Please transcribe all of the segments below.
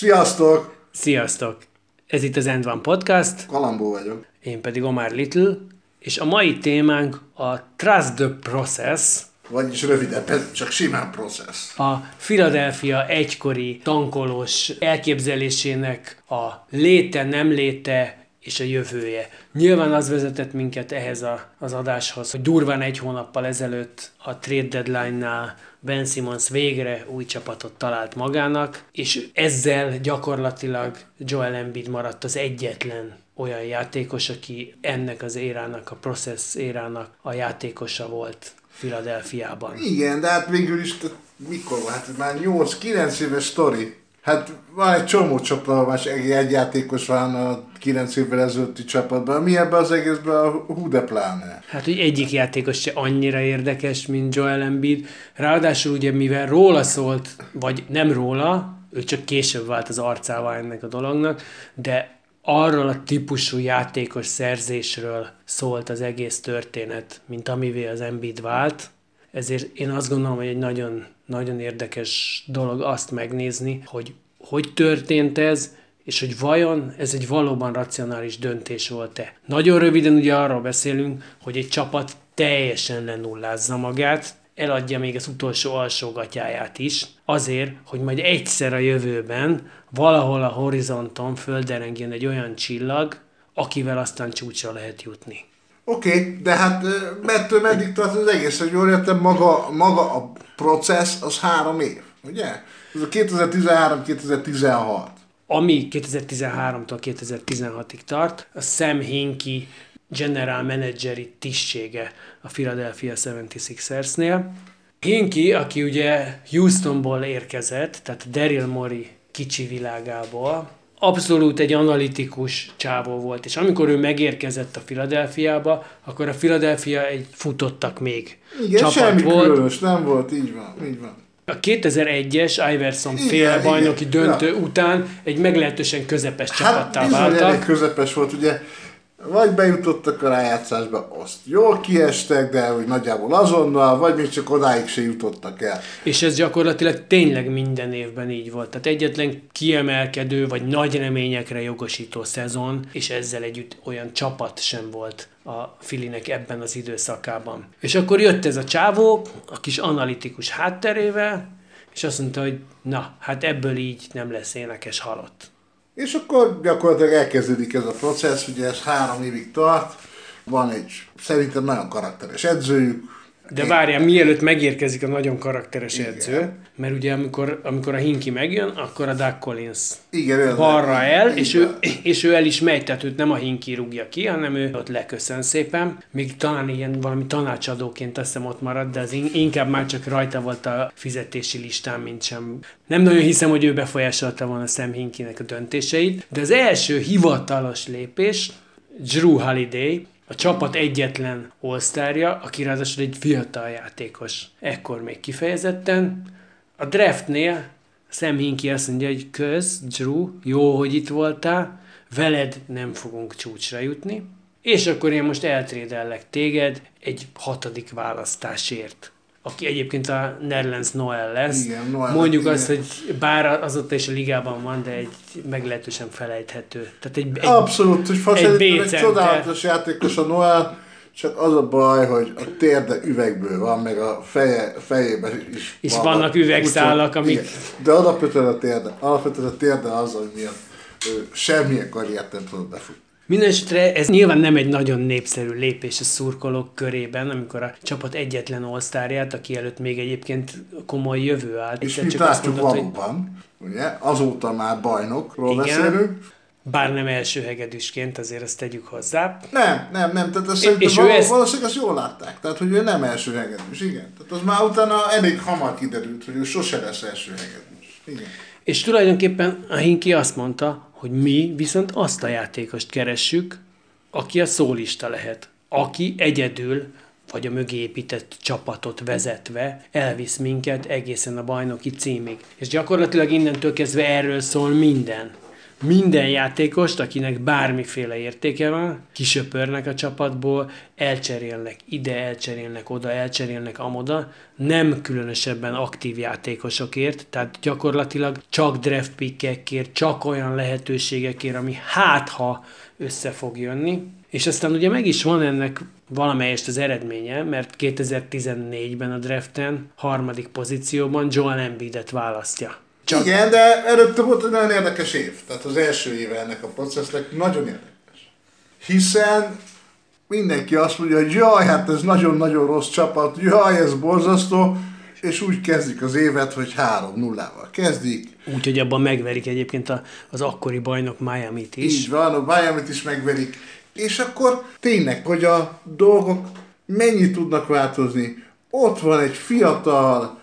Sziasztok! Sziasztok! Ez itt az End One Podcast, Kalambó vagyok. én pedig Omar Little, és a mai témánk a Trust the Process, Vagyis rövidebb, csak simán processz. a Philadelphia egykori tankolós elképzelésének a léte, nem léte és a jövője. Nyilván az vezetett minket ehhez a, az adáshoz, hogy durván egy hónappal ezelőtt a trade deadline-nál Ben Simmons végre új csapatot talált magának, és ezzel gyakorlatilag Joel Embiid maradt az egyetlen olyan játékos, aki ennek az érának, a process érának a játékosa volt Philadelphiában. Igen, de hát végül is, mikor van? Hát már 8-9 éves sztori. Hát van egy csomó csapat, ahol már egy, játékos van a 9 évvel ezelőtti csapatban. Mi ebben az egészben a hú de pláne? Hát, hogy egyik játékos se annyira érdekes, mint Joel Embiid. Ráadásul ugye, mivel róla szólt, vagy nem róla, ő csak később vált az arcával ennek a dolognak, de arról a típusú játékos szerzésről szólt az egész történet, mint amivé az Embiid vált. Ezért én azt gondolom, hogy egy nagyon, nagyon érdekes dolog azt megnézni, hogy hogy történt ez, és hogy vajon ez egy valóban racionális döntés volt-e. Nagyon röviden ugye arról beszélünk, hogy egy csapat teljesen lenullázza magát, eladja még az utolsó alsógatyáját is, azért, hogy majd egyszer a jövőben valahol a horizonton földerengjen egy olyan csillag, akivel aztán csúcsra lehet jutni. Oké, okay, de hát mettől meddig tart az egész, hogy jól értem, maga, maga a processz az három év, ugye? Ez a 2013-2016. Ami 2013-tól 2016-ig tart, a Sam Hinkie general manageri tisztsége a Philadelphia 76ersnél. Hinkie, aki ugye Houstonból érkezett, tehát Daryl Morey kicsi világából, abszolút egy analitikus csávó volt, és amikor ő megérkezett a Philadelphiába, akkor a Philadelphia egy futottak még Igen, csapat semmi volt. különös, nem volt, így van, így van. A 2001-es Iverson Igen, fél bajnoki igen, döntő ja. után egy meglehetősen közepes Hát csapattá váltak. közepes volt, ugye, vagy bejutottak a rájátszásba, azt jól kiestek, de hogy nagyjából azonnal, vagy még csak odáig se jutottak el. És ez gyakorlatilag tényleg minden évben így volt. Tehát egyetlen kiemelkedő vagy nagy reményekre jogosító szezon, és ezzel együtt olyan csapat sem volt a Filinek ebben az időszakában. És akkor jött ez a csávó, a kis analitikus hátterével, és azt mondta, hogy na, hát ebből így nem lesz énekes halott. És akkor gyakorlatilag elkezdődik ez a processz, ugye ez három évig tart, van egy szerintem nagyon karakteres edzőjük, De várjál, mielőtt megérkezik a nagyon karakteres edző, mert ugye amikor, amikor a Hinki megjön, akkor a Doug Collins Igen, balra el, és ő, és ő el is megy, tehát őt nem a Hinki rúgja ki, hanem ő ott leköszön szépen. Még talán ilyen valami tanácsadóként azt hiszem ott marad, de az in- inkább már csak rajta volt a fizetési listán, mint sem. Nem nagyon hiszem, hogy ő befolyásolta volna Sam Hinkinek a döntéseit, de az első hivatalos lépés Drew Holiday, a csapat egyetlen all aki ráadásul egy fiatal játékos. Ekkor még kifejezetten. A draftnél Sam Hinkie azt mondja, hogy köz, Drew, jó, hogy itt voltál, veled nem fogunk csúcsra jutni, és akkor én most eltrédellek téged egy hatodik választásért aki egyébként a Nerlens Noel lesz. Igen, Noel, Mondjuk igen. azt, hogy bár azóta is a ligában van, de egy meglehetősen felejthető. Tehát egy, egy Abszolút, hogy egy egy csodálatos játékos a Noel, csak az a baj, hogy a térde üvegből van, meg a feje, fejében is És vannak üvegszálak, amik- igen. De alapvetően a térde, alapvetően a térde az, hogy miatt semmilyen karriert nem tudott befutni. Mindenesetre ez nyilván nem egy nagyon népszerű lépés a szurkolók körében, amikor a csapat egyetlen osztárját, aki előtt még egyébként komoly jövő állt. És te mint csak azt mondod, hogy valóban, ugye, azóta már bajnokról Igen. beszélünk. bár nem első hegedűsként, azért ezt tegyük hozzá. Nem, nem, nem, tehát szerintem és ő való, ezt- valószínűleg azt jól látták, tehát hogy ő nem első hegedűs, igen. Tehát az már utána elég hamar kiderült, hogy ő sose lesz első hegedűs. Igen. És tulajdonképpen a Hinki azt mondta, hogy mi viszont azt a játékost keressük, aki a szólista lehet. Aki egyedül vagy a mögé épített csapatot vezetve elvisz minket egészen a bajnoki címig. És gyakorlatilag innentől kezdve erről szól minden. Minden játékost, akinek bármiféle értéke van, kisöpörnek a csapatból, elcserélnek ide, elcserélnek oda, elcserélnek amoda, nem különösebben aktív játékosokért, tehát gyakorlatilag csak draft pickekért, csak olyan lehetőségekért, ami hát ha össze fog jönni. És aztán ugye meg is van ennek valamelyest az eredménye, mert 2014-ben a draften harmadik pozícióban Joel Embiidet választja. Csak... Igen, de előtte volt egy nagyon érdekes év. Tehát az első éve ennek a processnek nagyon érdekes. Hiszen mindenki azt mondja, hogy jaj, hát ez nagyon-nagyon rossz csapat, jaj, ez borzasztó, és úgy kezdik az évet, hogy 3-0-val kezdik. Úgyhogy abban megverik egyébként a, az akkori bajnok Miami-t is. Így van, a Miami-t is megverik. És akkor tényleg, hogy a dolgok mennyit tudnak változni. Ott van egy fiatal,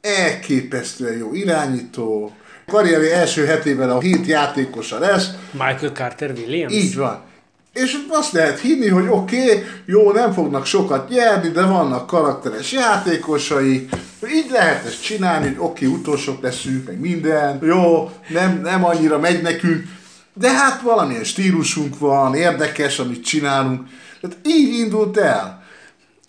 elképesztően jó irányító, karrieri első hetében a hét játékosa lesz. Michael Carter Williams? Így van. És azt lehet hinni, hogy oké, okay, jó, nem fognak sokat nyerni, de vannak karakteres játékosai, így lehet ezt csinálni, hogy oké, okay, utolsók leszünk, meg minden, jó, nem, nem annyira megy nekünk, de hát valamilyen stílusunk van, érdekes, amit csinálunk. Tehát így indult el.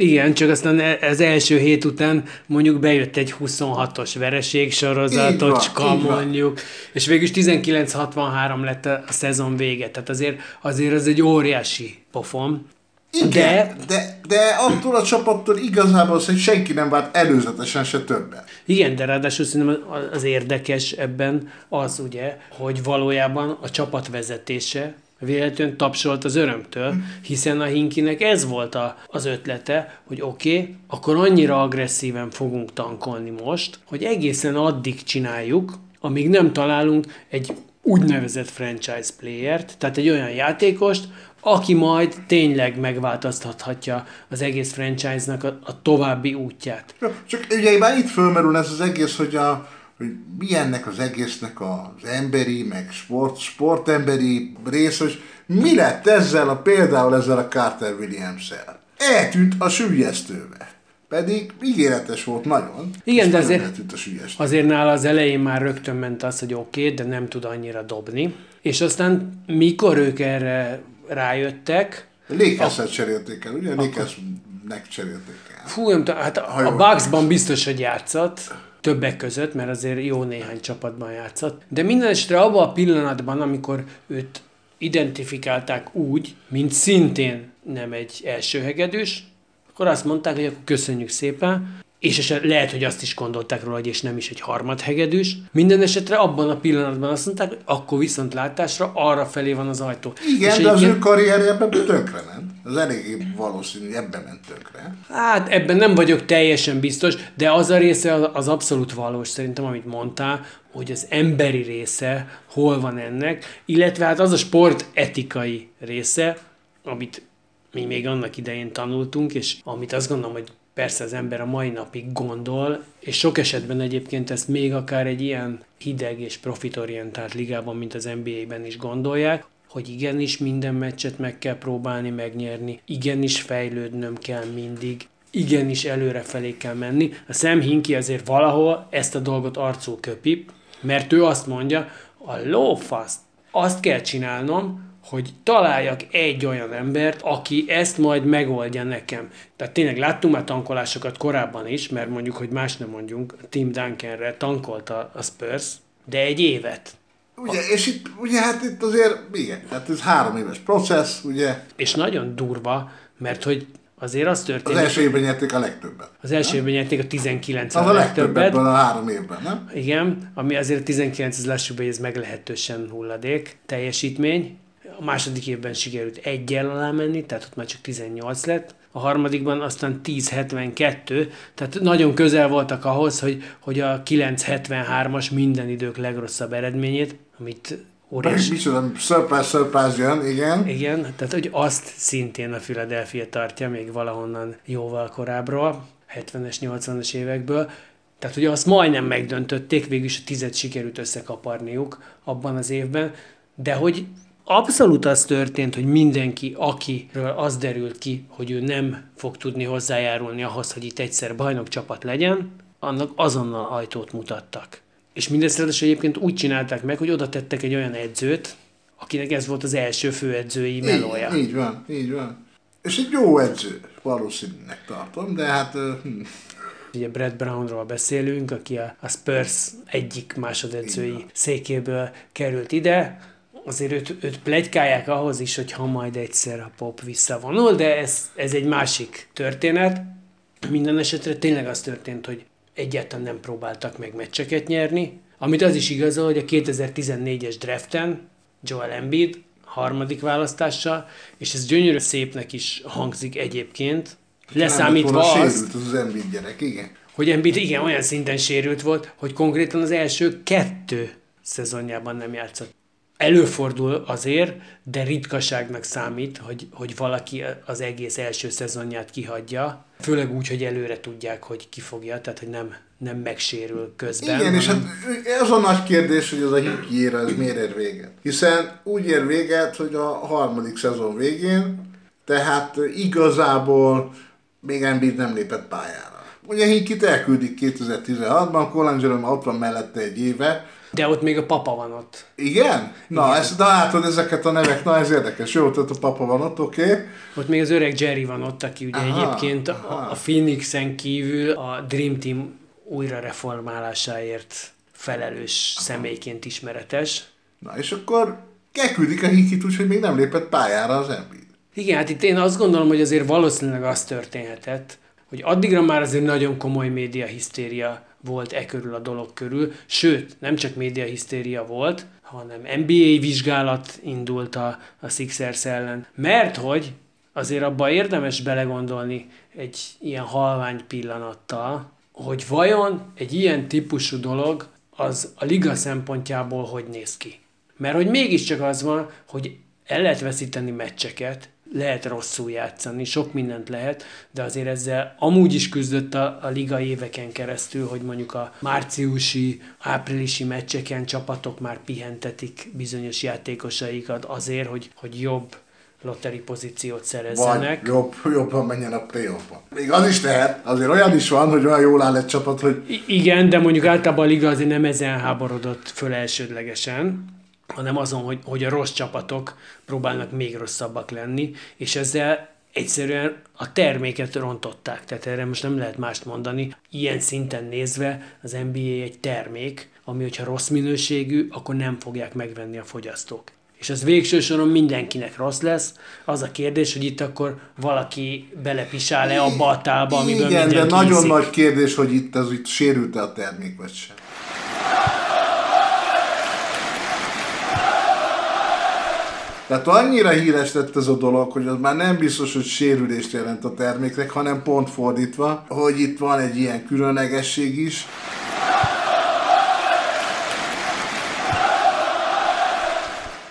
Igen, csak aztán az első hét után mondjuk bejött egy 26-os vereség sorozatocska mondjuk, és végül is 1963 lett a, a szezon vége, tehát azért, azért az egy óriási pofon. Igen, de, de, de attól a csapattól igazából hogy senki nem várt előzetesen se többen. Igen, de ráadásul szerintem az érdekes ebben az ugye, hogy valójában a csapat vezetése véletlenül tapsolt az örömtől, hiszen a Hinkinek ez volt a, az ötlete, hogy oké, okay, akkor annyira agresszíven fogunk tankolni most, hogy egészen addig csináljuk, amíg nem találunk egy úgynevezett franchise playert, tehát egy olyan játékost, aki majd tényleg megváltoztathatja az egész franchise-nak a, a további útját. Csak ugye már itt fölmerül ez az egész, hogy a, hogy mi ennek az egésznek az emberi, meg sport, sportemberi rész, hogy mi lett ezzel a például ezzel a Carter Williams-el. Eltűnt a sülyeztőbe. Pedig ígéretes volt nagyon. Igen, de azért, azért nála az elején már rögtön ment az, hogy oké, okay, de nem tud annyira dobni. És aztán mikor ők erre rájöttek... Lakers-et cserélték el, ugye? Lakers-nek cserélték el. Fú, nem tudom, hát a, a Bucksban biztos, hogy játszott többek között, mert azért jó néhány csapatban játszott. De minden esetre abban a pillanatban, amikor őt identifikálták úgy, mint szintén nem egy elsőhegedős, akkor azt mondták, hogy akkor köszönjük szépen, és eset, lehet, hogy azt is gondolták róla, hogy és nem is egy harmadhegedűs. Minden esetre abban a pillanatban azt mondták, hogy akkor viszont látásra arra felé van az ajtó. Igen, és de az ő karrierje ebben tönkre ment. Az eléggé valószínű, hogy ebben ment tönkre. Hát ebben nem vagyok teljesen biztos, de az a része az abszolút valós szerintem, amit mondtál, hogy az emberi része hol van ennek, illetve hát az a sport etikai része, amit mi még annak idején tanultunk, és amit azt gondolom, hogy persze az ember a mai napig gondol, és sok esetben egyébként ezt még akár egy ilyen hideg és profitorientált ligában, mint az NBA-ben is gondolják, hogy igenis minden meccset meg kell próbálni megnyerni, igenis fejlődnöm kell mindig, igenis előrefelé kell menni. A Sam Hinky azért valahol ezt a dolgot arcul köpi, mert ő azt mondja, a lófaszt, azt kell csinálnom, hogy találjak egy olyan embert, aki ezt majd megoldja nekem. Tehát tényleg láttunk már tankolásokat korábban is, mert mondjuk, hogy más nem mondjunk, Tim Duncanre tankolta a Spurs, de egy évet. Ugye, és itt, ugye hát itt azért, igen, hát ez három éves processz, ugye. És nagyon durva, mert hogy azért az történt. Az első évben nyerték a legtöbbet. Az első évben nyerték a 19 Az a, a legtöbbet. a három évben, nem? Igen, ami azért a 19, az lássuk be, hogy ez meglehetősen hulladék teljesítmény, a második évben sikerült egyel alá menni, tehát ott már csak 18 lett, a harmadikban aztán 10.72, tehát nagyon közel voltak ahhoz, hogy, hogy a 9.73-as minden idők legrosszabb eredményét, amit óriási... Micsoda, surprise, surprise jön, igen. Igen, tehát hogy azt szintén a Philadelphia tartja még valahonnan jóval korábbról, 70-es, 80-as évekből, Tehát ugye azt majdnem megdöntötték, végülis a tizet sikerült összekaparniuk abban az évben, de hogy abszolút az történt, hogy mindenki, akiről az derült ki, hogy ő nem fog tudni hozzájárulni ahhoz, hogy itt egyszer bajnok csapat legyen, annak azonnal ajtót mutattak. És mindezt ráadásul egyébként úgy csinálták meg, hogy oda tettek egy olyan edzőt, akinek ez volt az első főedzői melója. Így, így van, így van. És egy jó edző, valószínűleg tartom, de hát... Hm. Ugye Brad Brownról beszélünk, aki a, a Spurs egyik másodedzői székéből került ide, azért őt, őt plegykálják ahhoz is, hogy ha majd egyszer a pop visszavonul, de ez, ez egy másik történet. Minden esetre tényleg az történt, hogy egyáltalán nem próbáltak meg meccseket nyerni, amit az is igazol, hogy a 2014-es draften Joel Embiid harmadik választással, és ez gyönyörű szépnek is hangzik egyébként, leszámítva az, azt, az Embiid gyerek, igen. hogy Embiid igen olyan szinten sérült volt, hogy konkrétan az első kettő szezonjában nem játszott. Előfordul azért, de ritkaságnak számít, hogy, hogy valaki az egész első szezonját kihagyja, főleg úgy, hogy előre tudják, hogy ki fogja, tehát hogy nem, nem megsérül közben. Igen, és hát hanem- ez a nagy kérdés, hogy az a hikiér az miért ér véget. Hiszen úgy ér véget, hogy a harmadik szezon végén, tehát igazából még Embiid nem lépett pályára. Ugye Hinkit elküldik 2016-ban, Colangelo már ott van mellette egy éve, De ott még a papa van ott. igen? Na, Igen. Ezt, na látod ezeket a nevek, na ez érdekes. Jó, tehát a papa van ott, oké. Okay. Ott még az öreg Jerry van ott, aki ugye Aha, egyébként aha. a, Phoenixen kívül a Dream Team újra reformálásáért felelős személyként ismeretes. Na, és akkor elküldik a Hinkit úgy, hogy még nem lépett pályára az Embiid. Igen, hát itt én azt gondolom, hogy azért valószínűleg az történhetett, hogy addigra már azért nagyon komoly média hisztéria volt e körül a dolog körül, sőt, nem csak média hisztéria volt, hanem NBA vizsgálat indult a, a Sixers ellen. Mert hogy azért abba érdemes belegondolni egy ilyen halvány pillanattal, hogy vajon egy ilyen típusú dolog az a liga szempontjából hogy néz ki. Mert hogy mégiscsak az van, hogy el lehet veszíteni meccseket, lehet rosszul játszani, sok mindent lehet, de azért ezzel amúgy is küzdött a, a liga éveken keresztül, hogy mondjuk a márciusi, áprilisi meccseken csapatok már pihentetik bizonyos játékosaikat azért, hogy, hogy jobb lotteri pozíciót szerezzenek. Vagy jobb, jobban menjen a play Még az is lehet, azért olyan is van, hogy olyan jól áll egy csapat, hogy I- igen, de mondjuk általában a liga azért nem ezen háborodott föl elsődlegesen, hanem azon, hogy, hogy a rossz csapatok próbálnak még rosszabbak lenni, és ezzel egyszerűen a terméket rontották. Tehát erre most nem lehet mást mondani. Ilyen szinten nézve az NBA egy termék, ami hogyha rossz minőségű, akkor nem fogják megvenni a fogyasztók. És az végső soron mindenkinek rossz lesz. Az a kérdés, hogy itt akkor valaki belepisál-e abba a tálba, amiből igen, de nagyon iszik. nagy kérdés, hogy itt ez itt sérült-e a termék, vagy sem. Tehát annyira híres lett ez a dolog, hogy az már nem biztos, hogy sérülést jelent a terméknek, hanem pont fordítva, hogy itt van egy ilyen különlegesség is.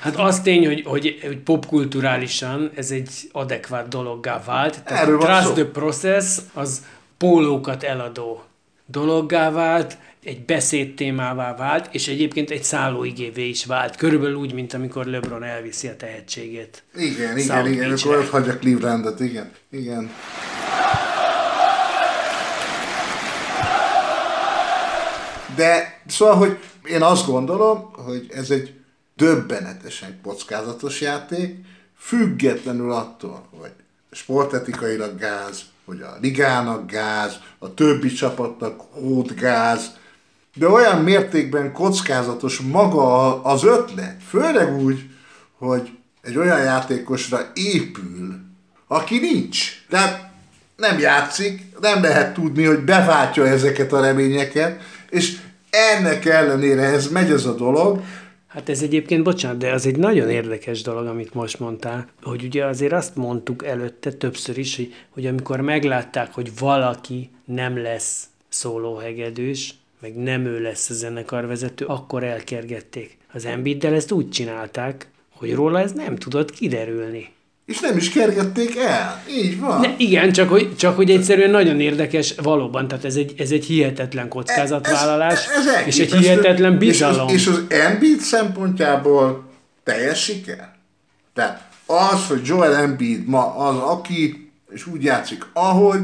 Hát az tény, hogy, hogy, hogy popkulturálisan ez egy adekvát dologgá vált. Tehát Erről Trust the Process az pólókat eladó dologgá vált, egy beszédtémává vált, és egyébként egy szállóigévé is vált. Körülbelül úgy, mint amikor LeBron elviszi a tehetségét. Igen, igen, igen, akkor ott hagyja Clevelandet, igen, igen. De szóval, hogy én azt gondolom, hogy ez egy döbbenetesen kockázatos játék, függetlenül attól, hogy sportetikailag gáz, hogy a ligának gáz, a többi csapatnak hódgáz, de olyan mértékben kockázatos maga az ötlet, főleg úgy, hogy egy olyan játékosra épül, aki nincs. Tehát nem játszik, nem lehet tudni, hogy beváltja ezeket a reményeket, és ennek ellenére ez megy ez a dolog, Hát ez egyébként, bocsánat, de az egy nagyon érdekes dolog, amit most mondtál, hogy ugye azért azt mondtuk előtte többször is, hogy, hogy amikor meglátták, hogy valaki nem lesz szólóhegedűs, meg nem ő lesz a zenekarvezető, akkor elkergették. Az Embiiddel ezt úgy csinálták, hogy róla ez nem tudott kiderülni. És nem is kergették el. Így van. Ne, igen, csak hogy, csak hogy egyszerűen nagyon érdekes valóban, tehát ez egy, ez egy hihetetlen kockázatvállalás, Ez- ez- ez és egy hihetetlen bizalom. És az, és az Embiid szempontjából teljes siker. Tehát az, hogy Joel Embiid ma az, aki, és úgy játszik, ahogy,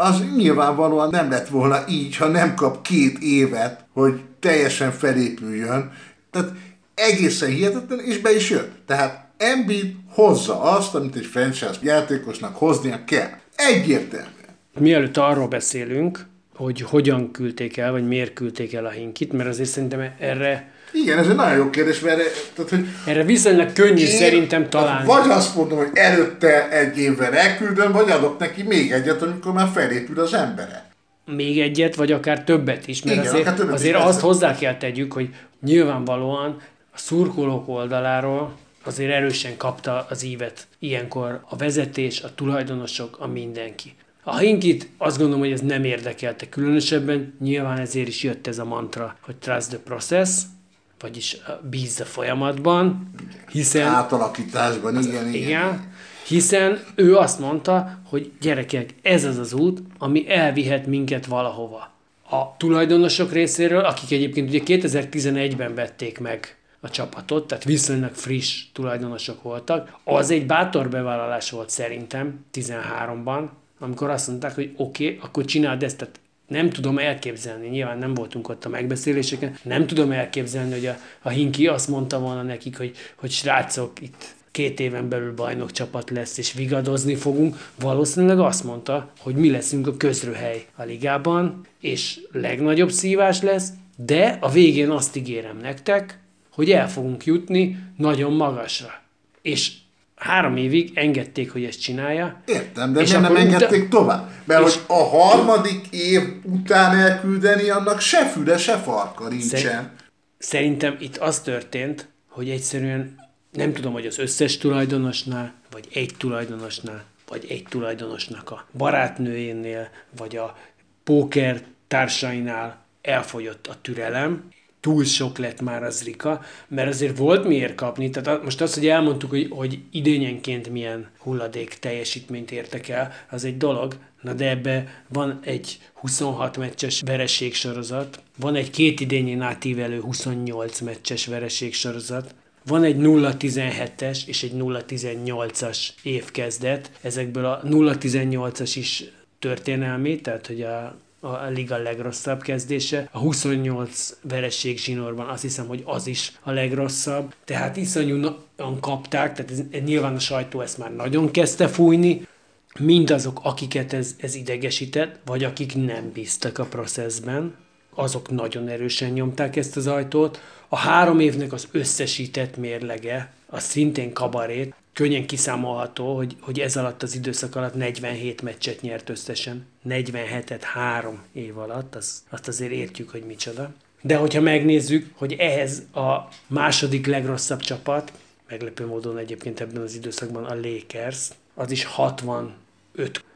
az nyilvánvalóan nem lett volna így, ha nem kap két évet, hogy teljesen felépüljön. Tehát egészen hihetetlen, és be is jött. Tehát Embiid hozza azt, amit egy franchise játékosnak hoznia kell. Egyértelműen. Mielőtt arról beszélünk, hogy hogyan küldték el, vagy miért küldték el a hinkit, mert azért szerintem erre, Igen, ez egy nagyon jó kérdés, mert tehát, hogy erre viszonylag könnyű Én- szerintem találni. Vagy azt mondom, hogy előtte egy évvel elküldöm, vagy adok neki még egyet, amikor már felépül az embere. még egyet, vagy akár többet is, mert Igen, azért, akár többet is, azért persze. azt hozzá kell tegyük, hogy nyilvánvalóan a szurkolók oldaláról azért erősen kapta az ívet ilyenkor a vezetés, a tulajdonosok, a mindenki. A Hinkit azt gondolom, hogy ez nem érdekelte különösebben, nyilván ezért is jött ez a mantra, hogy trust the process, vagyis uh, bízz a folyamatban, hiszen Átalakításban, igen, igen. igen. Hiszen ő azt mondta, hogy gyerekek, ez az az út, ami elvihet minket valahova. A tulajdonosok részéről, akik egyébként ugye 2011-ben vették meg a csapatot, tehát viszonylag friss tulajdonosok voltak, az egy bátor bevállalás volt szerintem 13-ban, amikor azt mondták, hogy oké, okay, akkor csináld ezt, tehát nem tudom elképzelni, nyilván nem voltunk ott a megbeszéléseken, nem tudom elképzelni, hogy a, a Hinki azt mondta volna nekik, hogy, hogy srácok, itt két éven belül bajnok csapat lesz, és vigadozni fogunk. Valószínűleg azt mondta, hogy mi leszünk a közröhely a ligában, és legnagyobb szívás lesz, de a végén azt ígérem nektek, hogy el fogunk jutni nagyon magasra. És három évig engedték, hogy ezt csinálja. Értem, de És miért nem engedték tovább? Mert hogy a harmadik év után elküldeni, annak se füle, se farka nincsen. Szerint- Szerintem itt az történt, hogy egyszerűen nem tudom, hogy az összes tulajdonosnál, vagy egy tulajdonosnál, vagy egy tulajdonosnak a barátnőjénél, vagy a póker társainál elfogyott a türelem, túl sok lett már az Rika, mert azért volt miért kapni. Tehát most az, hogy elmondtuk, hogy, hogy idényenként milyen hulladék teljesítményt értek el, az egy dolog, na de ebbe van egy 26 meccses vereségsorozat, van egy két idényén átívelő 28 meccses vereségsorozat, van egy 0-17-es és egy 0-18-as évkezdet. Ezekből a 0-18-as is történelmi, tehát hogy a, a liga legrosszabb kezdése. A 28 vereség zsinórban azt hiszem, hogy az is a legrosszabb. Tehát iszonyúan kapták, tehát ez, nyilván a sajtó ezt már nagyon kezdte fújni, mindazok, akiket ez, ez idegesített, vagy akik nem bíztak a processzben, azok nagyon erősen nyomták ezt az ajtót. A három évnek az összesített mérlege, az szintén kabarét, könnyen kiszámolható, hogy, hogy ez alatt az időszak alatt 47 meccset nyert összesen. 47-et három év alatt, az, azt azért értjük, hogy micsoda. De hogyha megnézzük, hogy ehhez a második legrosszabb csapat, meglepő módon egyébként ebben az időszakban a Lakers, az is 65.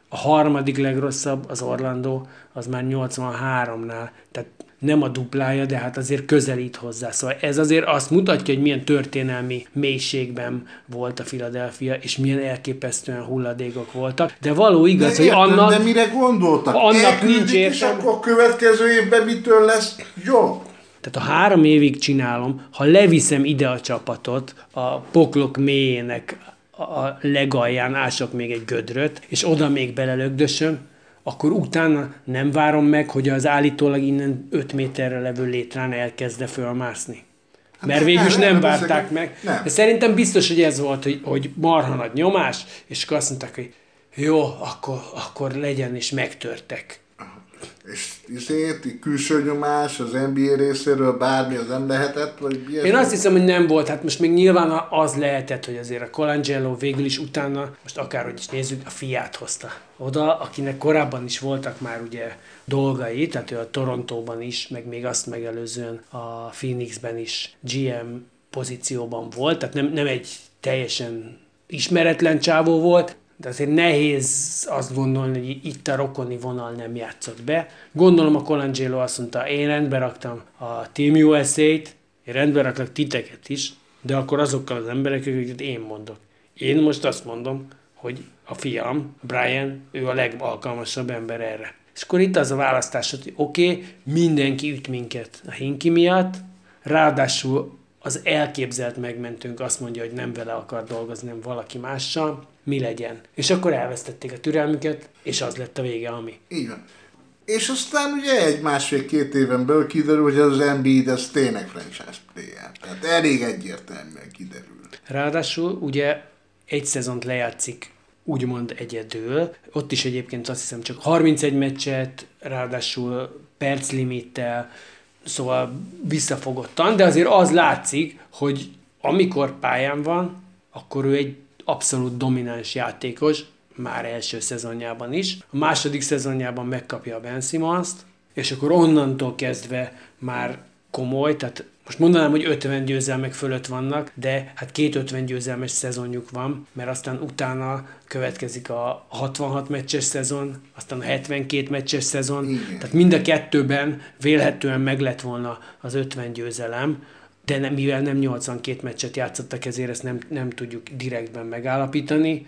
A harmadik legrosszabb, az Orlando, az már 83-nál, tehát nem a duplája, de hát azért közelít hozzá. Szóval ez azért azt mutatja, hogy milyen történelmi mélységben volt a Philadelphia, és milyen elképesztően hulladékok voltak. De való igaz, De hogy értem, annak... de mire gondoltak? annak nincs És értelme. akkor a következő évben mitől lesz jó? Tehát ha három évig csinálom, ha leviszem ide a csapatot, a poklok mélyének a legalján ások még egy gödröt, és oda még belelögdösöm, akkor utána nem várom meg, hogy az állítólag innen 5 méterre levő létrán elkezde fölmászni. Mert nem, végül is nem, nem várták meg. nem. De szerintem biztos, hogy ez volt, hogy, hogy marha nagy nyomás, és akkor azt mondták, hogy jó, akkor, akkor legyen, és megtörtek. És izét, külső nyomás az NBA részéről bármi az nem lehetett, vagy ilyesmi? Én azt hiszem, hogy nem volt. Hát most még nyilván az lehetett, hogy azért a Colangelo végül is utána, most akárhogy is nézzük, a fiát hozta oda, akinek korábban is voltak már ugye dolgai, tehát ő a Torontóban is, meg még azt megelőzően a Phoenixben is GM pozícióban volt, tehát nem, nem egy teljesen ismeretlen csávó volt, de azért nehéz azt gondolni, hogy itt a rokoni vonal nem játszott be. Gondolom a Colangelo azt mondta, én rendbe raktam a Team USA-t, én rendbe raklak titeket is, de akkor azokkal az emberekkel, akiket én mondok. Én most azt mondom, hogy a fiam, Brian, ő a legalkalmasabb ember erre. És akkor itt az a választás, hogy oké, okay, mindenki üt minket a Hinki miatt, ráadásul az elképzelt megmentőnk azt mondja, hogy nem vele akar dolgozni, nem valaki mással, mi legyen. És akkor elvesztették a türelmüket, és az lett a vége, ami. Így van. És aztán ugye egy másfél-két éven belül kiderül, hogy az Embiid ez tényleg franchise player. Tehát elég egyértelműen kiderül. Ráadásul ugye egy szezont lejátszik úgymond egyedül. Ott is egyébként azt hiszem csak 31 meccset, ráadásul perclimittel, szóval visszafogottan, de azért az látszik, hogy amikor pályán van, akkor ő egy abszolút domináns játékos, már első szezonjában is. A második szezonjában megkapja a Ben Simmons-t, és akkor onnantól kezdve már komoly, tehát most mondanám, hogy 50 győzelmek fölött vannak, de hát két 50 győzelmes szezonjuk van, mert aztán utána következik a 66 meccses szezon, aztán a 72 meccses szezon, Igen. tehát mind a kettőben vélhetően meg lett volna az 50 győzelem, de nem, mivel nem 82 meccset játszottak, ezért ezt nem, nem tudjuk direktben megállapítani.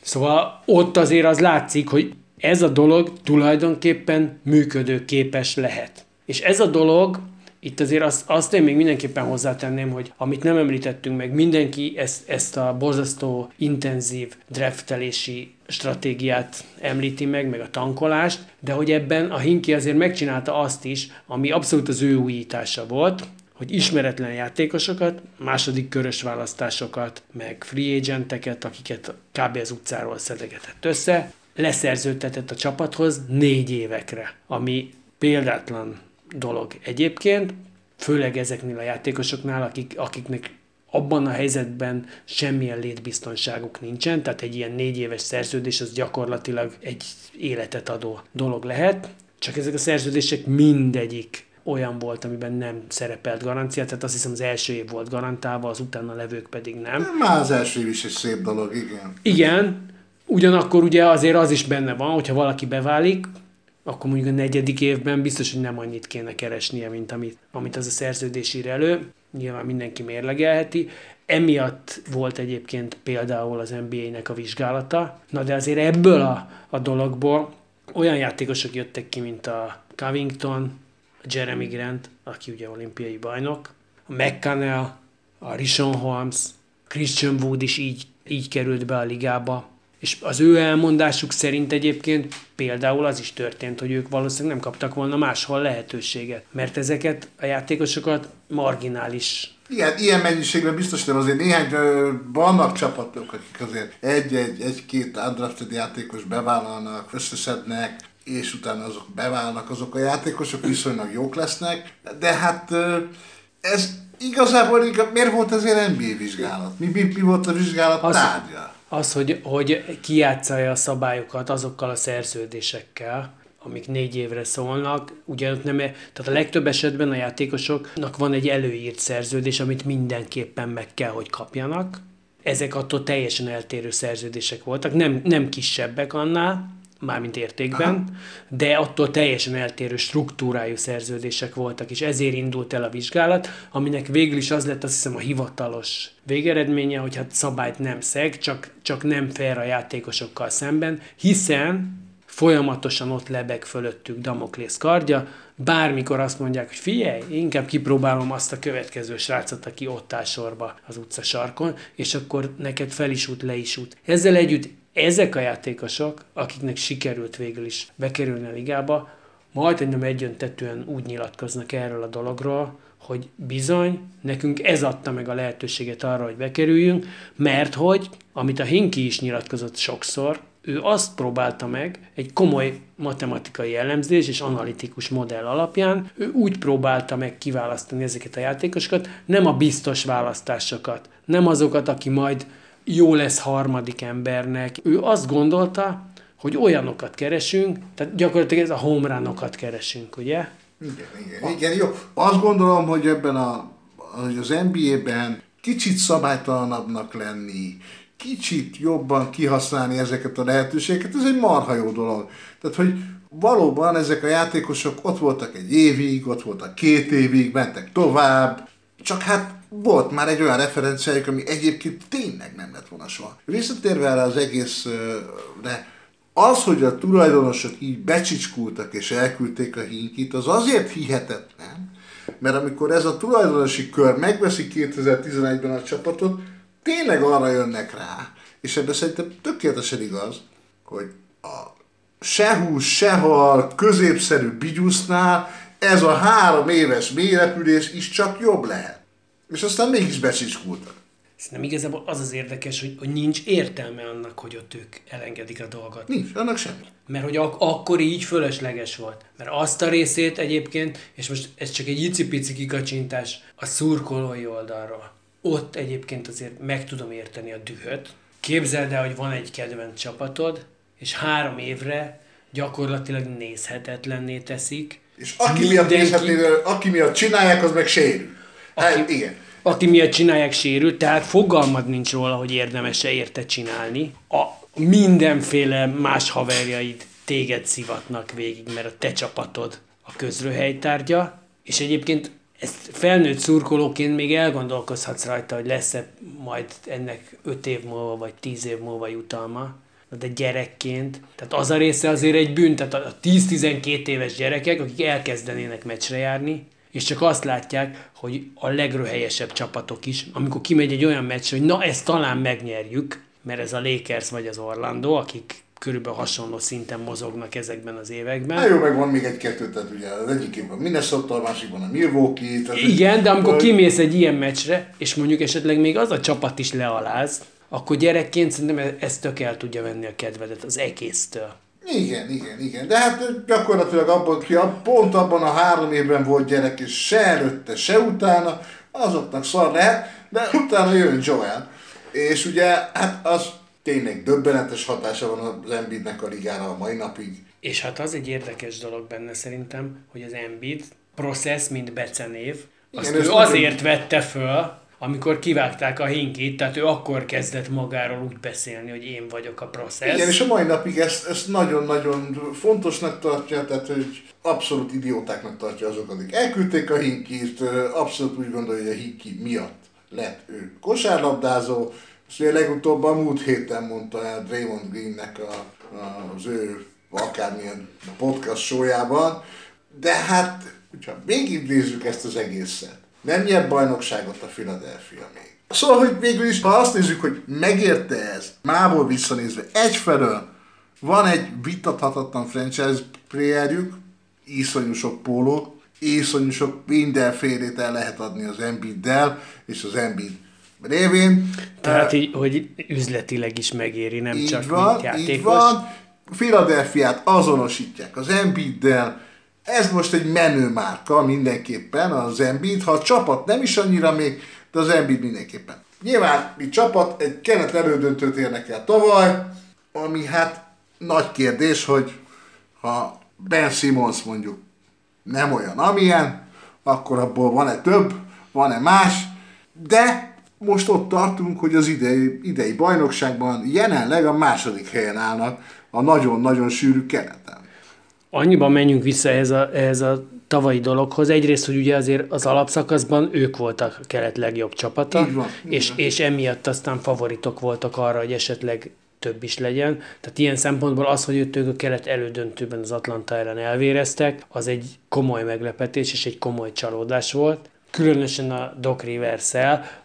Szóval ott azért az látszik, hogy ez a dolog tulajdonképpen működőképes lehet. És ez a dolog itt azért azt, azt én még mindenképpen hozzátenném, hogy amit nem említettünk meg, mindenki ezt, ezt a borzasztó intenzív draftelési stratégiát említi meg, meg a tankolást, de hogy ebben a Hinki azért megcsinálta azt is, ami abszolút az ő újítása volt, hogy ismeretlen játékosokat, második körös választásokat, meg free agenteket, akiket kb. az utcáról szedegetett össze, leszerződtetett a csapathoz négy évekre, ami példátlan dolog egyébként, főleg ezeknél a játékosoknál, akik, akiknek abban a helyzetben semmilyen létbiztonságuk nincsen, tehát egy ilyen négy éves szerződés az gyakorlatilag egy életet adó dolog lehet, csak ezek a szerződések mindegyik olyan volt, amiben nem szerepelt garancia, tehát azt hiszem az első év volt garantálva, az utána levők pedig nem. Már az első év is egy szép dolog, igen. Igen, ugyanakkor ugye azért az is benne van, hogyha valaki beválik, akkor mondjuk a negyedik évben biztos, hogy nem annyit kéne keresnie, mint amit, amit az a szerződés ír elő. Nyilván mindenki mérlegelheti. Emiatt volt egyébként például az NBA-nek a vizsgálata. Na de azért ebből a, a dologból olyan játékosok jöttek ki, mint a Covington, a Jeremy Grant, aki ugye olimpiai bajnok, a McCannell, a Rishon Holmes, Christian Wood is így, így került be a ligába, és az ő elmondásuk szerint egyébként például az is történt, hogy ők valószínűleg nem kaptak volna máshol lehetőséget, mert ezeket a játékosokat marginális igen, ilyen mennyiségben biztos nem, azért néhány, vannak csapatok, akik azért egy-egy, egy-két undrafted játékos bevállalnak, összeszednek, és utána azok beválnak, azok a játékosok viszonylag jók lesznek, de hát ez igazából, miért volt ezért NBA vizsgálat? Mi, mi, mi volt a vizsgálat az, tárgya? Az, hogy, hogy kijátszálja a szabályokat azokkal a szerződésekkel, amik négy évre szólnak. Ugye nem, tehát a legtöbb esetben a játékosoknak van egy előírt szerződés, amit mindenképpen meg kell, hogy kapjanak. Ezek attól teljesen eltérő szerződések voltak, nem, nem kisebbek annál, mármint értékben, Aha. de attól teljesen eltérő struktúrájú szerződések voltak, és ezért indult el a vizsgálat, aminek végül is az lett azt hiszem a hivatalos végeredménye, hogy hát szabályt nem szeg, csak, csak nem fair a játékosokkal szemben, hiszen folyamatosan ott lebeg fölöttük Damoklész kardja, bármikor azt mondják, hogy figyelj, inkább kipróbálom azt a következő srácot, aki ott áll sorba az utca sarkon, és akkor neked fel is út, le is út. Ezzel együtt ezek a játékosok, akiknek sikerült végül is bekerülni a ligába, majd nem egyöntetően úgy nyilatkoznak erről a dologról, hogy bizony, nekünk ez adta meg a lehetőséget arra, hogy bekerüljünk, mert hogy, amit a Hinki is nyilatkozott sokszor, ő azt próbálta meg egy komoly matematikai elemzés és analitikus modell alapján, ő úgy próbálta meg kiválasztani ezeket a játékosokat, nem a biztos választásokat, nem azokat, aki majd jó lesz harmadik embernek. Ő azt gondolta, hogy olyanokat keresünk, tehát gyakorlatilag ez a homránokat keresünk, ugye? Igen, igen, igen, jó. Azt gondolom, hogy ebben a, hogy az NBA-ben kicsit szabálytalanabbnak lenni, kicsit jobban kihasználni ezeket a lehetőségeket, ez egy marha jó dolog. Tehát, hogy valóban ezek a játékosok ott voltak egy évig, ott voltak két évig, mentek tovább, csak hát volt már egy olyan referenciájuk, ami egyébként tényleg nem lett volna soha. Visszatérve erre az egészre, az, hogy a tulajdonosok így becsicskultak és elküldték a hinkit, az azért hihetetlen, mert amikor ez a tulajdonosi kör megveszi 2011-ben a csapatot, tényleg arra jönnek rá, és ebben szerintem tökéletesen igaz, hogy a se hús, középszerű bigyusznál ez a három éves mélyrepülés is csak jobb lehet. És aztán mégis becsicskultak. Szerintem igazából az az érdekes, hogy, hogy nincs értelme annak, hogy ott ők elengedik a dolgot. Nincs, annak semmi. Mert hogy ak- akkor így fölösleges volt. Mert azt a részét egyébként, és most ez csak egy icipici kikacsintás a szurkolói oldalról. Ott egyébként azért meg tudom érteni a dühöt. Képzeld el, hogy van egy kedvenc csapatod, és három évre gyakorlatilag nézhetetlenné teszik. És aki miatt, nézhetné, aki miatt csinálják, az meg sérül. Hát, Aki- igen. aki miatt csinálják sérült, tehát fogalmad nincs róla, hogy érdemes-e érte csinálni. A mindenféle más haverjaid téged szivatnak végig, mert a te csapatod a közröhelytárgya, és egyébként ezt felnőtt szurkolóként még elgondolkozhatsz rajta, hogy lesz-e majd ennek 5 év múlva, vagy 10 év múlva jutalma, de gyerekként, tehát az a része azért egy bűn, tehát a 10-12 éves gyerekek, akik elkezdenének meccsre járni, és csak azt látják, hogy a legröhelyesebb csapatok is, amikor kimegy egy olyan meccs, hogy na ezt talán megnyerjük, mert ez a Lakers vagy az Orlando, akik körülbelül hasonló szinten mozognak ezekben az években. Na jó, meg van még egy-kettő, tehát ugye az egyik évben Minnesota, a másikban a Milwaukee. Tehát Igen, de amikor kimész egy ilyen meccsre, és mondjuk esetleg még az a csapat is lealáz, akkor gyerekként szerintem e- ez tök el tudja venni a kedvedet az egésztől. Igen, igen, igen. De hát gyakorlatilag abban, ki pont abban a három évben volt gyerek, és se előtte, se utána, azoknak szar lehet, de utána jön Joel. És ugye, hát az tényleg döbbenetes hatása van az Embiidnek a ligára a mai napig. És hát az egy érdekes dolog benne szerintem, hogy az Embiid Process, mint becenév, azt Igen, ő azért vette föl, amikor kivágták a hinkit, tehát ő akkor kezdett magáról úgy beszélni, hogy én vagyok a Process. Igen, és a mai napig ezt, ezt nagyon-nagyon fontosnak tartja, tehát hogy abszolút idiótáknak tartja azok, akik elküldték a hinkit, abszolút úgy gondolja, hogy a hinki miatt lett ő kosárlabdázó, és ugye legutóbb a múlt héten mondta el Draymond Greennek a, a, az ő akármilyen podcast showyában, de hát, hogyha végignézzük ezt az egészet, nem nyert bajnokságot a Philadelphia még. Szóval, hogy végül is, ha azt nézzük, hogy megérte ez, mából visszanézve, egyfelől van egy vitathatatlan franchise playerjük, iszonyú sok póló, iszonyú sok mindenfélét el lehet adni az Embiiddel, és az Embiid révén. Tehát így, hogy üzletileg is megéri, nem Így csak van, mint játékos. így van. Philadelphiát azonosítják az Embiiddel. Ez most egy menő márka mindenképpen az Embiid. Ha a csapat nem is annyira még, de az Embiid mindenképpen. Nyilván, mi csapat egy keret elődöntőt érnek el tavaly, ami hát nagy kérdés, hogy ha Ben Simmons mondjuk nem olyan, amilyen, akkor abból van-e több, van-e más, de most ott tartunk, hogy az idei, idei bajnokságban jelenleg a második helyen állnak a nagyon-nagyon sűrű kereten. Annyiban menjünk vissza ehhez a, ehhez a tavalyi dologhoz. Egyrészt, hogy ugye azért az alapszakaszban ők voltak a kelet legjobb csapata, Így van, így és, van. és emiatt aztán favoritok voltak arra, hogy esetleg több is legyen. Tehát ilyen szempontból az, hogy ők a kelet elődöntőben az Atlanta ellen elvéreztek, az egy komoly meglepetés és egy komoly csalódás volt. Különösen a Doc rivers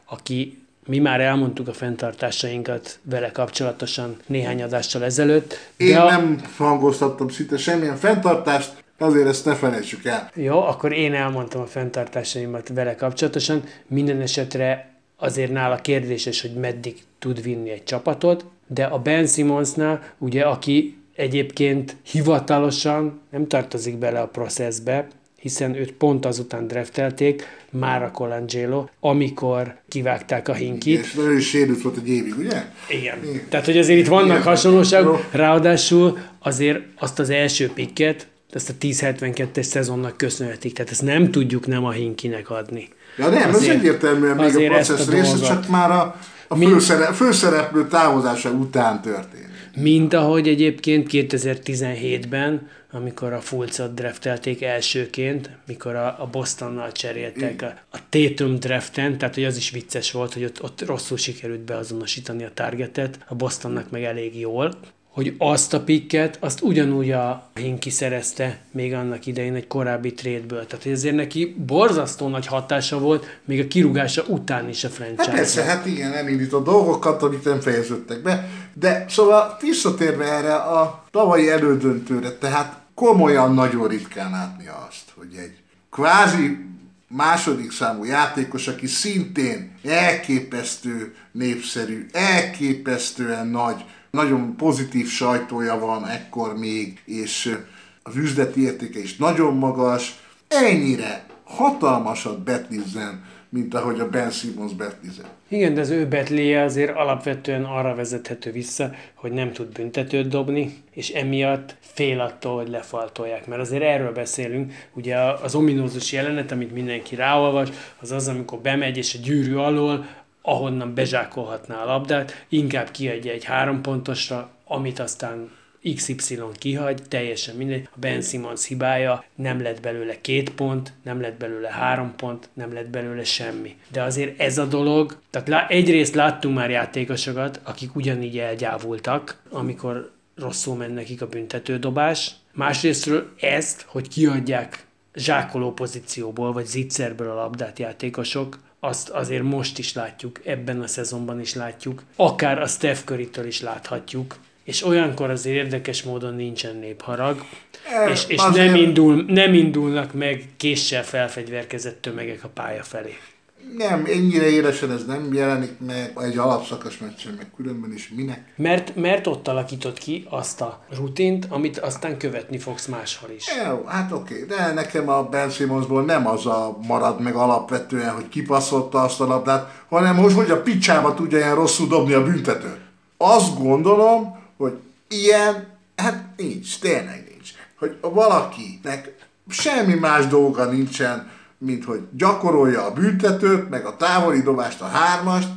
aki mi már elmondtuk a fenntartásainkat vele kapcsolatosan néhány adással ezelőtt. Én a... nem hangoztattam szinte semmilyen fenntartást, azért ezt ne felejtsük el. Jó, akkor én elmondtam a fenntartásaimat vele kapcsolatosan. Minden esetre azért nála kérdéses, hogy meddig tud vinni egy csapatot, de a Ben Simmonsnál, ugye, aki egyébként hivatalosan nem tartozik bele a processbe, hiszen őt pont azután draftelték, Mára Colangelo, amikor kivágták a hinkit. És is sérült volt egy évig, ugye? Igen. Tehát, hogy azért itt vannak Igen. hasonlóságok, ráadásul azért azt az első pikket, ezt a 10-72-es szezonnak köszönhetik, tehát ezt nem tudjuk nem a Hinkinek adni. Ja nem, ez Azért- egyértelműen még a processz része, dolgot. csak már a, a főszerep, főszereplő távozása után történt. Mint ahogy egyébként 2017-ben, amikor a Fulcot draftelték elsőként, mikor a, a Bostonnal cseréltek a, a Tatum draften, tehát hogy az is vicces volt, hogy ott, ott rosszul sikerült beazonosítani a targetet, a Bostonnak meg elég jól, hogy azt a pikket, azt ugyanúgy a Hinki szerezte még annak idején egy korábbi trade-ből. Tehát hogy azért neki borzasztó nagy hatása volt, még a kirúgása után is a franchise Hát persze, hát igen, elindított dolgokat, amik nem fejeződtek be. De szóval visszatérve erre a tavalyi elődöntőre, tehát komolyan nagyon ritkán látni azt, hogy egy kvázi második számú játékos, aki szintén elképesztő népszerű, elképesztően nagy, nagyon pozitív sajtója van ekkor még, és az üzleti értéke is nagyon magas, ennyire hatalmasat betlizzen, mint ahogy a Ben Simmons betlizett. Igen, de az ő betléje azért alapvetően arra vezethető vissza, hogy nem tud büntetőt dobni, és emiatt fél attól, hogy lefaltolják. Mert azért erről beszélünk, ugye az ominózus jelenet, amit mindenki ráolvas, az az, amikor bemegy és a gyűrű alól, ahonnan bezsákolhatná a labdát, inkább kiadja egy három pontosra, amit aztán XY kihagy, teljesen mindegy. A Ben Simmons hibája, nem lett belőle két pont, nem lett belőle három pont, nem lett belőle semmi. De azért ez a dolog, tehát egyrészt láttunk már játékosokat, akik ugyanígy elgyávultak, amikor rosszul ment nekik a büntetődobás. Másrésztről ezt, hogy kiadják zsákoló pozícióból, vagy zicserből a labdát játékosok, azt azért most is látjuk, ebben a szezonban is látjuk, akár a Steph Curry-től is láthatjuk, és olyankor azért érdekes módon nincsen népharag, e, és, és nem, indul, nem indulnak meg késsel felfegyverkezett tömegek a pálya felé. Nem, ennyire élesen ez nem jelenik meg egy alapszakasz meccsen, meg különben is minek. Mert, mert ott alakított ki azt a rutint, amit aztán követni fogsz máshol is. Jó, hát oké, de nekem a Ben Simmonsból nem az a marad meg alapvetően, hogy kipasszolta azt a labdát, hanem hogy, hogy a picsába tudja ilyen rosszul dobni a büntetőt. Azt gondolom, hogy ilyen, hát nincs, tényleg nincs. Hogy valakinek semmi más dolga nincsen, mint hogy gyakorolja a büntetőt, meg a távoli dobást, a hármast,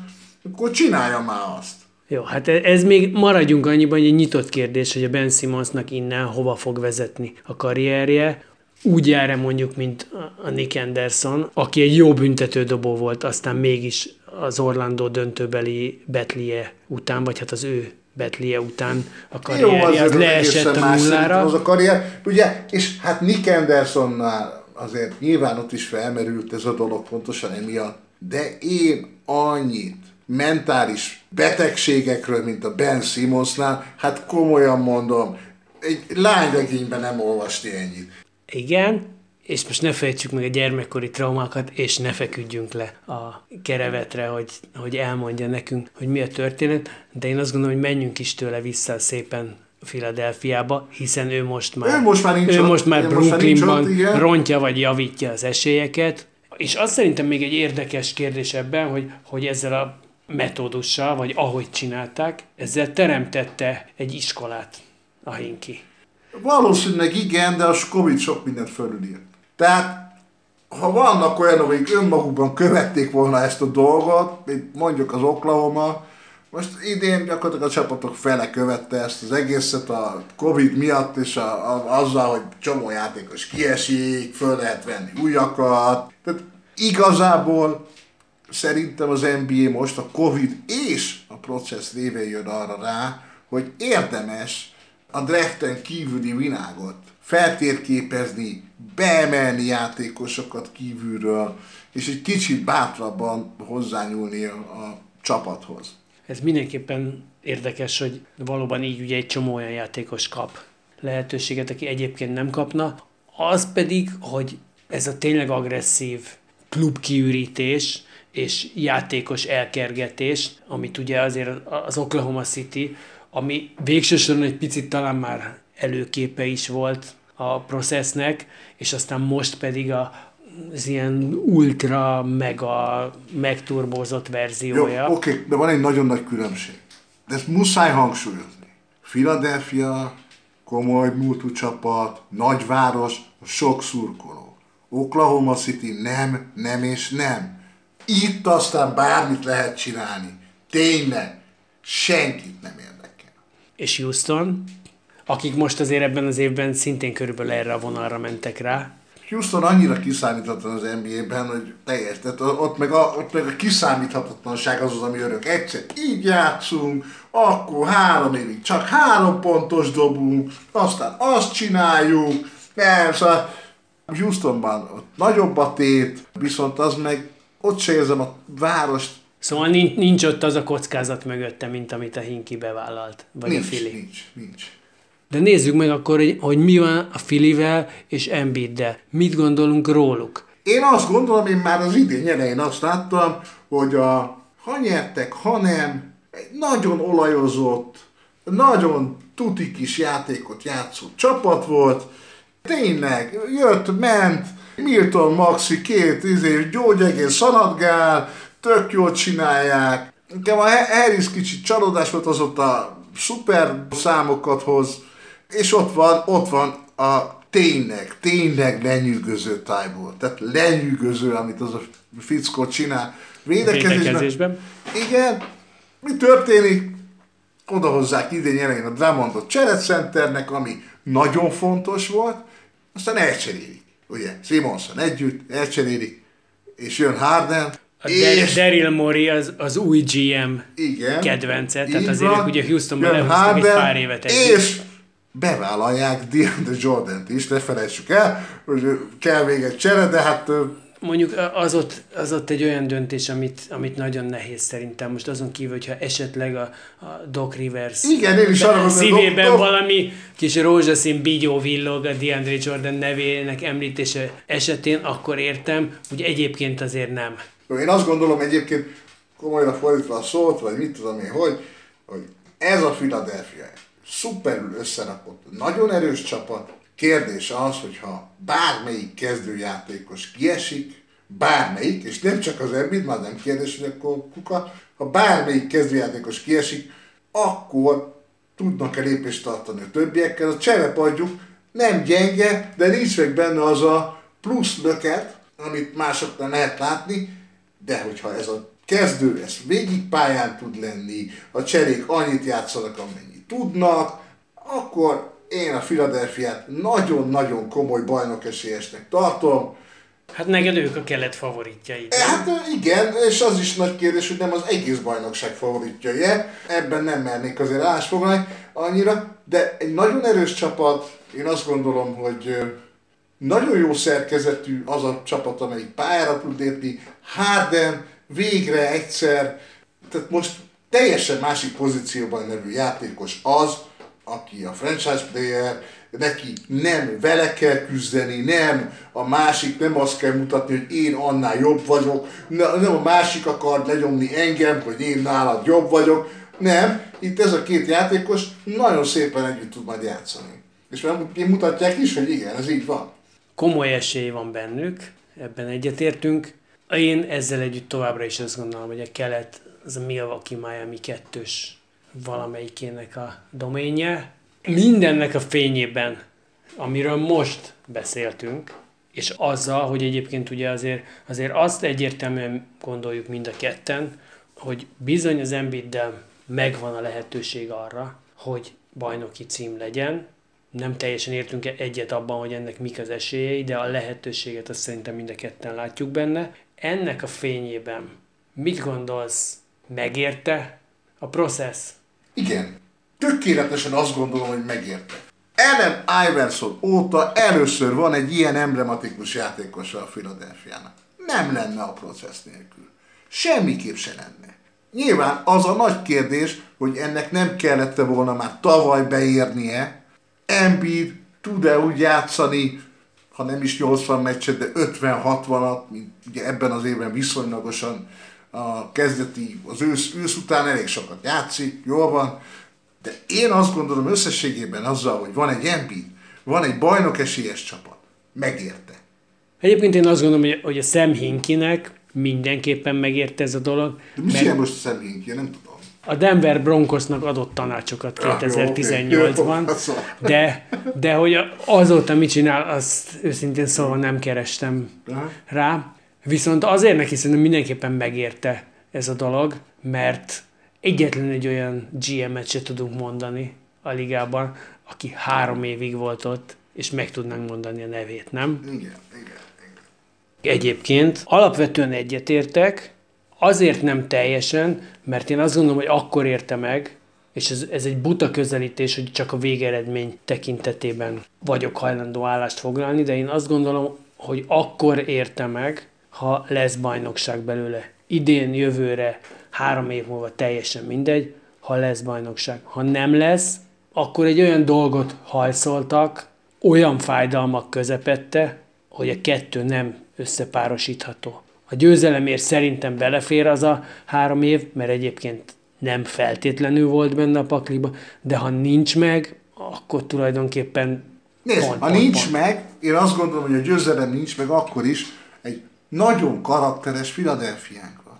akkor csinálja már azt. Jó, hát e- ez még maradjunk annyiban, hogy egy nyitott kérdés, hogy a Ben Simmonsnak innen hova fog vezetni a karrierje. Úgy jár mondjuk, mint a Nick Anderson, aki egy jó büntetődobó volt, aztán mégis az Orlando döntőbeli Betlie után, vagy hát az ő Betlie után a karrierje, az, az leesett a nullára. Az a karrier, ugye, és hát Nick Andersonnál azért nyilván ott is felmerült ez a dolog pontosan emiatt, de én annyit mentális betegségekről, mint a Ben Simmonsnál, hát komolyan mondom, egy lányregényben nem olvasti ennyit. Igen, és most ne fejtsük meg a gyermekkori traumákat, és ne feküdjünk le a kerevetre, hogy, hogy elmondja nekünk, hogy mi a történet, de én azt gondolom, hogy menjünk is tőle vissza szépen Philadelphiába, hiszen ő most már, ő most már, nincs ő ott, most már Brooklynban most már rontja vagy javítja az esélyeket. És azt szerintem még egy érdekes kérdés ebben, hogy, hogy ezzel a metódussal, vagy ahogy csinálták, ezzel teremtette egy iskolát a Hinki. Valószínűleg igen, de a Covid sok mindent fölülírt. Tehát ha vannak olyanok, akik önmagukban követték volna ezt a dolgot, mint mondjuk az Oklahoma, most idén gyakorlatilag a csapatok fele követte ezt az egészet a Covid miatt, és a, a, azzal, hogy csomó játékos kiesik, föl lehet venni újakat. Tehát igazából szerintem az NBA most a Covid és a processz révén jön arra rá, hogy érdemes a draften kívüli világot feltérképezni, beemelni játékosokat kívülről, és egy kicsit bátrabban hozzányúlni a, a csapathoz. Ez mindenképpen érdekes, hogy valóban így ugye egy csomó olyan játékos kap lehetőséget, aki egyébként nem kapna. Az pedig, hogy ez a tényleg agresszív klubkiürítés és játékos elkergetés, amit ugye azért az Oklahoma City, ami végsősorban egy picit talán már előképe is volt a processznek, és aztán most pedig a, az ilyen ultra, mega, megturbózott verziója. Jó, oké, okay, de van egy nagyon nagy különbség. De ezt muszáj hangsúlyozni. Philadelphia, komoly múltú csapat, nagyváros, sok szurkoló. Oklahoma City nem, nem és nem. Itt aztán bármit lehet csinálni. Tényleg. Senkit nem érdekel. És Houston, akik most azért ebben az évben szintén körülbelül erre a vonalra mentek rá, Houston annyira kiszámíthatatlan az NBA-ben, hogy teljes. Tehát ott meg, a, ott meg a kiszámíthatatlanság az az, ami örök. Egyszer így játszunk, akkor három évig csak három pontos dobunk, aztán azt csináljuk. Nem, szóval Houstonban ott nagyobb a tét, viszont az meg ott se érzem a várost. Szóval nincs, nincs ott az a kockázat mögötte, mint amit a Hinki bevállalt, vagy nincs, a Fili. Nincs, nincs. De nézzük meg akkor, hogy, mi van a Filivel és Embiiddel. Mit gondolunk róluk? Én azt gondolom, én már az idén elején azt láttam, hogy a ha nyertek, ha nem, egy nagyon olajozott, nagyon tuti kis játékot játszó csapat volt. Tényleg, jött, ment, Milton Maxi két izé, gyógyegész szanadgál, tök jól csinálják. Nekem a Harris kicsit csalódás volt, az ott a szuper számokat hoz, és ott van, ott van a tényleg, tényleg lenyűgöző tájból. Tehát lenyűgöző, amit az a fickó csinál. Védekezésben. Védekezésben. Igen. Mi történik? Odahozzák idén elején a Drummondot cserecenternek, ami nagyon fontos volt, aztán elcserélik. Ugye, Simonson együtt, elcserélik, és jön Harden, A és Daryl Morey az, az új GM igen, kedvence, tehát azért van, ők ugye Houstonban lehúztak egy pár évet együtt. És bevállalják DeAndre Jordan-t is, ne felejtsük el, hogy kell még egy csere, de hát Mondjuk az ott, az ott egy olyan döntés, amit, amit nagyon nehéz szerintem. Most azon kívül, hogyha esetleg a, a Doc Rivers Igen, én is arra gondolom, szívében Doc- Doc- valami kis rózsaszín bigyó villog a DeAndre Jordan nevének említése esetén, akkor értem, hogy egyébként azért nem. Én azt gondolom egyébként, komolyra fordítva a szót, vagy mit tudom én, hogy, hogy ez a Philadelphia szuperül összerakott, nagyon erős csapat. Kérdés az, hogyha bármelyik kezdőjátékos kiesik, bármelyik, és nem csak az Embiid, már nem kérdés, hogy akkor kuka, ha bármelyik kezdőjátékos kiesik, akkor tudnak-e lépést tartani a többiekkel. A cserepadjuk nem gyenge, de nincs meg benne az a plusz löket, amit másoknál lehet látni, de hogyha ez a kezdő, ez végig pályán tud lenni, a cserék annyit játszanak, amennyit tudnak, akkor én a Philadelphia-t nagyon-nagyon komoly bajnok esélyesnek tartom. Hát neked ők a kelet favoritjai. Hát igen, és az is nagy kérdés, hogy nem az egész bajnokság favoritja Ebben nem mernék azért állásfoglalni annyira, de egy nagyon erős csapat, én azt gondolom, hogy nagyon jó szerkezetű az a csapat, amelyik pályára tud lépni. Harden végre egyszer, tehát most teljesen másik pozícióban levő játékos az, aki a franchise player, neki nem vele kell küzdeni, nem a másik, nem azt kell mutatni, hogy én annál jobb vagyok, ne- nem a másik akar lenyomni engem, hogy én nálad jobb vagyok, nem, itt ez a két játékos nagyon szépen együtt tud majd játszani. És mutatják is, hogy igen, ez így van. Komoly esély van bennük, ebben egyetértünk. Én ezzel együtt továbbra is azt gondolom, hogy a kelet az a Milwaukee Miami kettős valamelyikének a doménje. Mindennek a fényében, amiről most beszéltünk, és azzal, hogy egyébként ugye azért, azért azt egyértelműen gondoljuk mind a ketten, hogy bizony az Embiiddel megvan a lehetőség arra, hogy bajnoki cím legyen. Nem teljesen értünk egyet abban, hogy ennek mik az esélyei, de a lehetőséget azt szerintem mind a ketten látjuk benne. Ennek a fényében mit gondolsz, megérte a processz? Igen, tökéletesen azt gondolom, hogy megérte. Ellen Iverson óta először van egy ilyen emblematikus játékosa a Philadelphia-nak. Nem lenne a processz nélkül. Semmiképp se lenne. Nyilván az a nagy kérdés, hogy ennek nem kellett volna már tavaly beérnie. Embiid tud-e úgy játszani, ha nem is 80 meccset, de 50-60-at, mint ugye ebben az évben viszonylagosan a kezdeti, az ősz, ősz után elég sokat játszik, jól van, de én azt gondolom összességében azzal, hogy van egy Embiid, van egy bajnok esélyes csapat, megérte. Egyébként én azt gondolom, hogy- hogy a Sam Hinkinek mindenképpen megérte ez a dolog, De mi mert most a személyünk, nem tudom. a Denver Broncosnak adott tanácsokat Ah, jó, 2018-ban, oké. Jó, szóval. de, de hogy azóta mit csinál, azt őszintén szóval nem kerestem rá. Viszont azért neki szerintem mindenképpen megérte ez a dolog, mert egyetlen egy olyan GM-et se tudunk mondani a ligában, aki három évig volt ott, és meg tudnánk mondani a nevét, nem? Igen, igen. Egyébként alapvetően egyetértek, azért nem teljesen, mert én azt gondolom, hogy akkor érte meg, és ez, ez egy buta közelítés, hogy csak a végeredmény tekintetében vagyok hajlandó állást foglalni, de én azt gondolom, hogy akkor érte meg, ha lesz bajnokság belőle. Idén, jövőre, három év múlva teljesen mindegy, ha lesz bajnokság. Ha nem lesz, akkor egy olyan dolgot hajszoltak, olyan fájdalmak közepette, hogy a kettő nem összepárosítható. A győzelemért szerintem belefér az a három év, mert egyébként nem feltétlenül volt benne a pakliba, de ha nincs meg, akkor tulajdonképpen Nézd, pont, ha pont, nincs pont. meg, én azt gondolom, hogy a győzelem nincs meg, akkor is nagyon karakteres Philadelphiánk van.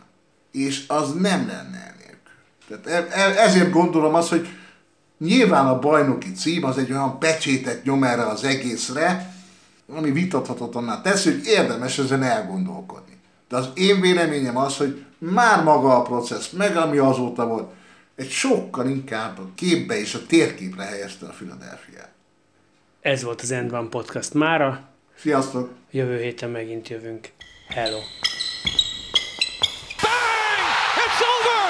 És az nem lenne enélkül. Tehát e- e- ezért gondolom azt, hogy nyilván a bajnoki cím az egy olyan pecsétet nyom erre az egészre, ami vitathatatlanná teszi, hogy érdemes ezen elgondolkodni. De az én véleményem az, hogy már maga a processz, meg ami azóta volt, egy sokkal inkább a képbe és a térképre helyezte a Philadelphia. Ez volt az End One Podcast mára. Sziasztok! Jövő héten megint jövünk. Hello.